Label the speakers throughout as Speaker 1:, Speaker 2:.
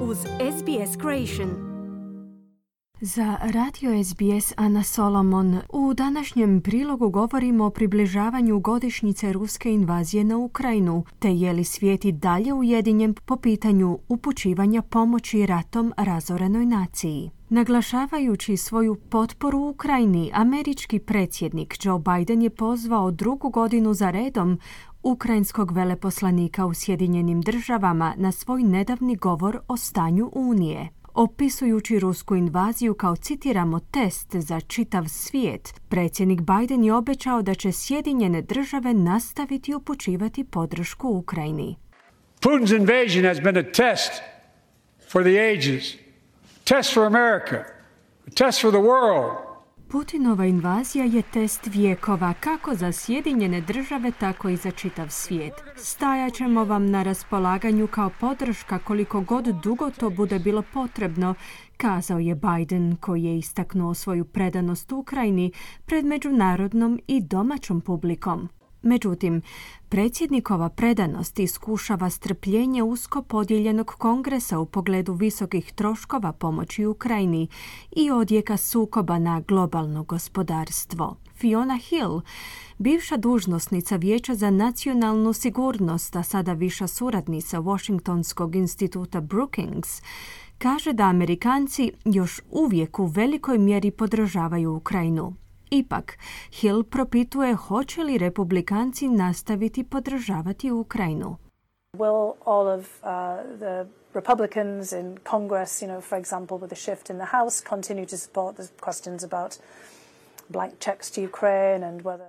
Speaker 1: uz SBS Creation.
Speaker 2: Za radio SBS Ana Solomon u današnjem prilogu govorimo o približavanju godišnjice ruske invazije na Ukrajinu, te je li svijet i dalje ujedinjen po pitanju upućivanja pomoći ratom razorenoj naciji. Naglašavajući svoju potporu Ukrajini, američki predsjednik Joe Biden je pozvao drugu godinu za redom ukrajinskog veleposlanika u Sjedinjenim državama na svoj nedavni govor o stanju Unije. Opisujući rusku invaziju kao citiramo test za čitav svijet, predsjednik Biden je obećao da će Sjedinjene države nastaviti upućivati podršku Ukrajini.
Speaker 3: Putin's invasion has been a test for the ages, test for America, test for the world.
Speaker 2: Putinova invazija je test vijekova kako za Sjedinjene države, tako i za čitav svijet. Stajat ćemo vam na raspolaganju kao podrška koliko god dugo to bude bilo potrebno, kazao je Biden koji je istaknuo svoju predanost Ukrajini pred međunarodnom i domaćom publikom. Međutim, predsjednikova predanost iskušava strpljenje usko podijeljenog kongresa u pogledu visokih troškova pomoći Ukrajini i odjeka sukoba na globalno gospodarstvo. Fiona Hill, bivša dužnosnica Vijeća za nacionalnu sigurnost, a sada viša suradnica Washingtonskog instituta Brookings, kaže da Amerikanci još uvijek u velikoj mjeri podržavaju Ukrajinu. Ipak, Hill propituje hoće li republikanci nastaviti podržavati Ukrajinu.
Speaker 4: Will all of uh, the Republicans in Congress, you know, for example, with the shift in the House, continue to support the questions about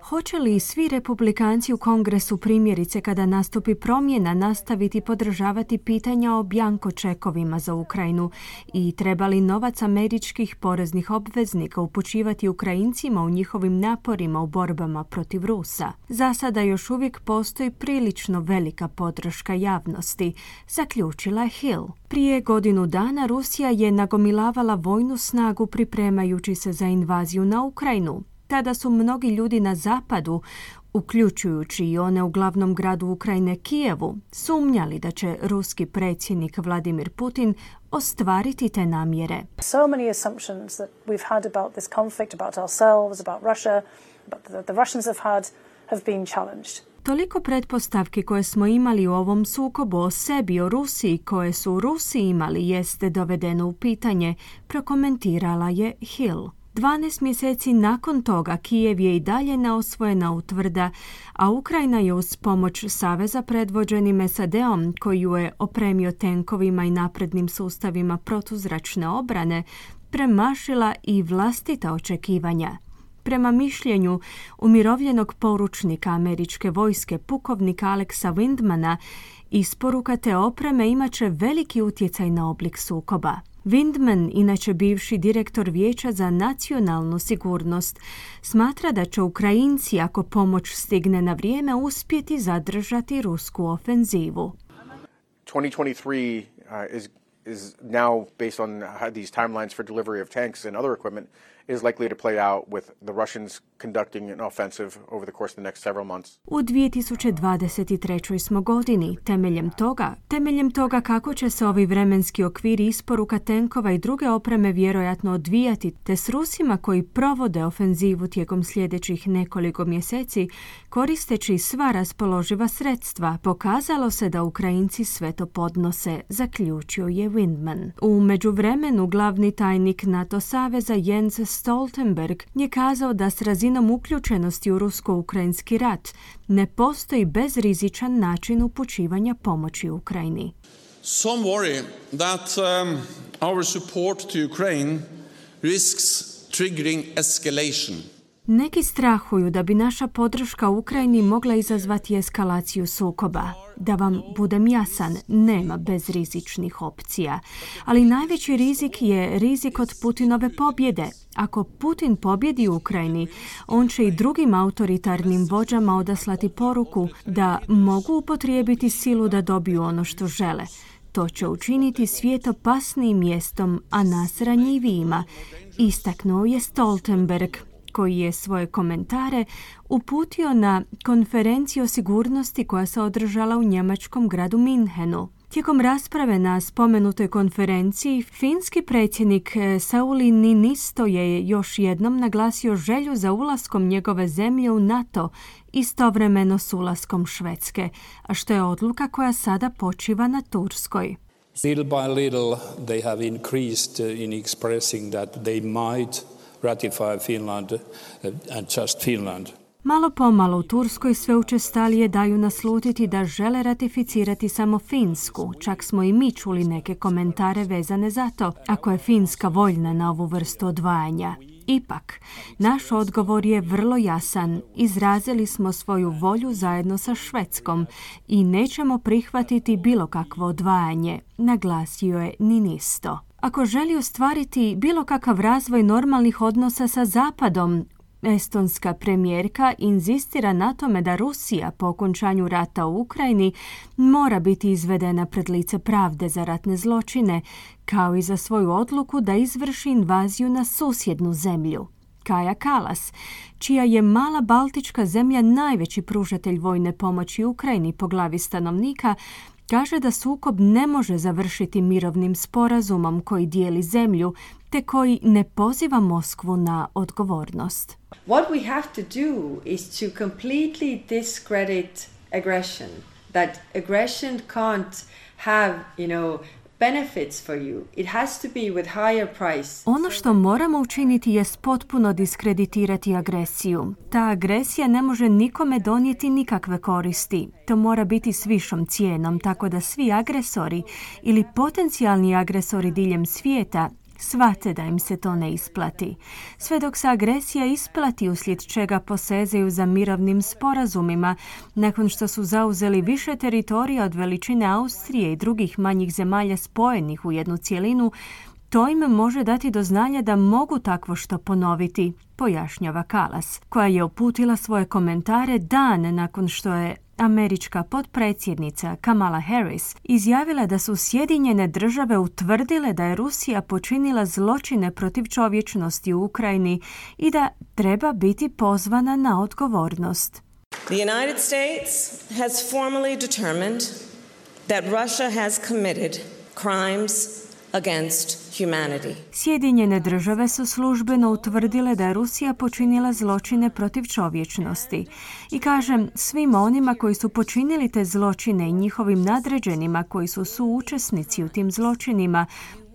Speaker 2: Hoće li svi republikanci u kongresu primjerice kada nastupi promjena nastaviti podržavati pitanja o bjanko čekovima za Ukrajinu i treba li novac američkih poreznih obveznika upućivati Ukrajincima u njihovim naporima u borbama protiv Rusa? Za sada još uvijek postoji prilično velika podrška javnosti, zaključila Hill. Prije godinu dana Rusija je nagomilavala vojnu snagu pripremajući se za invaziju na Ukrajinu. Tada su mnogi ljudi na zapadu, uključujući i one u glavnom gradu Ukrajine Kijevu, sumnjali da će ruski predsjednik Vladimir Putin ostvariti te namjere.
Speaker 4: So many assumptions that we've had about this conflict, about ourselves, about Russia, but the, the Russians have had have been challenged.
Speaker 2: Toliko pretpostavki koje smo imali u ovom sukobu o sebi, o Rusiji, koje su u Rusiji imali, jeste dovedeno u pitanje, prokomentirala je Hill. 12 mjeseci nakon toga Kijev je i dalje neosvojena utvrda, a Ukrajina je uz pomoć Saveza predvođenim SAD-om, koji ju je opremio tenkovima i naprednim sustavima protuzračne obrane, premašila i vlastita očekivanja. Prema mišljenju umirovljenog poručnika američke vojske pukovnika Aleksa Windmana, isporuka te opreme imat će veliki utjecaj na oblik sukoba. Windman, inače bivši direktor Vijeća za nacionalnu sigurnost, smatra da će Ukrajinci, ako pomoć stigne na vrijeme, uspjeti zadržati rusku ofenzivu.
Speaker 5: 2023 uh, is is now based on these timelines for delivery of tanks and other equipment is likely to play out with the Russians conducting an offensive over the course of the next several months.
Speaker 2: U 2023. smo godini. Temeljem toga, temeljem toga kako će se ovi vremenski okviri isporuka tenkova i druge opreme vjerojatno odvijati, te s Rusima koji provode ofenzivu tijekom sljedećih nekoliko mjeseci, koristeći sva raspoloživa sredstva, pokazalo se da Ukrajinci sve to podnose, zaključio je Windman. U međuvremenu glavni tajnik NATO saveza Jens Stoltenberg je kazao da s razinom uključenosti u rusko-ukrajinski rat ne postoji bezrizičan način upućivanja pomoći Ukrajini.
Speaker 6: Some worry that um, our support to Ukraine risks triggering escalation.
Speaker 2: Neki strahuju da bi naša podrška Ukrajini mogla izazvati eskalaciju sukoba. Da vam budem jasan, nema bezrizičnih opcija. Ali najveći rizik je rizik od Putinove pobjede. Ako Putin pobjedi u Ukrajini, on će i drugim autoritarnim vođama odaslati poruku da mogu upotrijebiti silu da dobiju ono što žele. To će učiniti svijet opasnijim mjestom, a nas ranjivijima, istaknuo je Stoltenberg, koji je svoje komentare uputio na konferenciju o sigurnosti koja se održala u njemačkom gradu Minhenu. Tijekom rasprave na spomenutoj konferenciji, finski predsjednik e, Sauli Ninisto je još jednom naglasio želju za ulaskom njegove zemlje u NATO, istovremeno s ulaskom Švedske, a što je odluka koja sada počiva na Turskoj.
Speaker 7: Little by little they have increased uh, in expressing that they might ratify Finland uh, and just Finland.
Speaker 2: Malo pomalo u Turskoj sve učestalije daju naslutiti da žele ratificirati samo Finsku. Čak smo i mi čuli neke komentare vezane za to, ako je Finska voljna na ovu vrstu odvajanja. Ipak, naš odgovor je vrlo jasan. Izrazili smo svoju volju zajedno sa Švedskom i nećemo prihvatiti bilo kakvo odvajanje, naglasio je Ninisto. Ako želi ostvariti bilo kakav razvoj normalnih odnosa sa Zapadom, Estonska premijerka inzistira na tome da Rusija po okončanju rata u Ukrajini mora biti izvedena pred lice pravde za ratne zločine, kao i za svoju odluku da izvrši invaziju na susjednu zemlju. Kaja Kalas, čija je mala baltička zemlja najveći pružatelj vojne pomoći Ukrajini po glavi stanovnika, kaže da sukob ne može završiti mirovnim sporazumom koji dijeli zemlju, te koji ne poziva Moskvu na odgovornost.
Speaker 8: What we have to do is to completely discredit aggression. That aggression can't have, you know,
Speaker 2: Ono što moramo učiniti je potpuno diskreditirati agresiju. Ta agresija ne može nikome donijeti nikakve koristi. To mora biti s višom cijenom, tako da svi agresori ili potencijalni agresori diljem svijeta Svate da im se to ne isplati. Sve dok se agresija isplati uslijed čega posezaju za mirovnim sporazumima, nakon što su zauzeli više teritorija od veličine Austrije i drugih manjih zemalja spojenih u jednu cjelinu, to im može dati do znanja da mogu takvo što ponoviti, pojašnjava Kalas, koja je uputila svoje komentare dan nakon što je američka potpredsjednica Kamala Harris izjavila da su Sjedinjene države utvrdile da je Rusija počinila zločine protiv čovječnosti u Ukrajini i da treba biti pozvana na odgovornost.
Speaker 9: The United States has formally determined that Russia has committed crimes
Speaker 2: Sjedinjene države su službeno utvrdile da je Rusija počinila zločine protiv čovječnosti. I kažem svim onima koji su počinili te zločine i njihovim nadređenima koji su suučesnici u tim zločinima,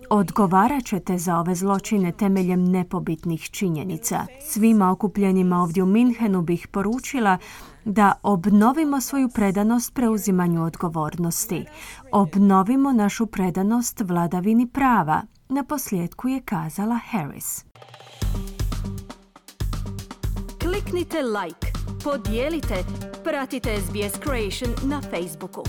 Speaker 2: Odgovarat ćete za ove zločine temeljem nepobitnih činjenica. Svima okupljenima ovdje u Minhenu bih poručila da obnovimo svoju predanost preuzimanju odgovornosti. Obnovimo našu predanost vladavini prava. Na posljedku je kazala Harris.
Speaker 1: Kliknite like, podijelite, pratite SBS Creation na Facebooku.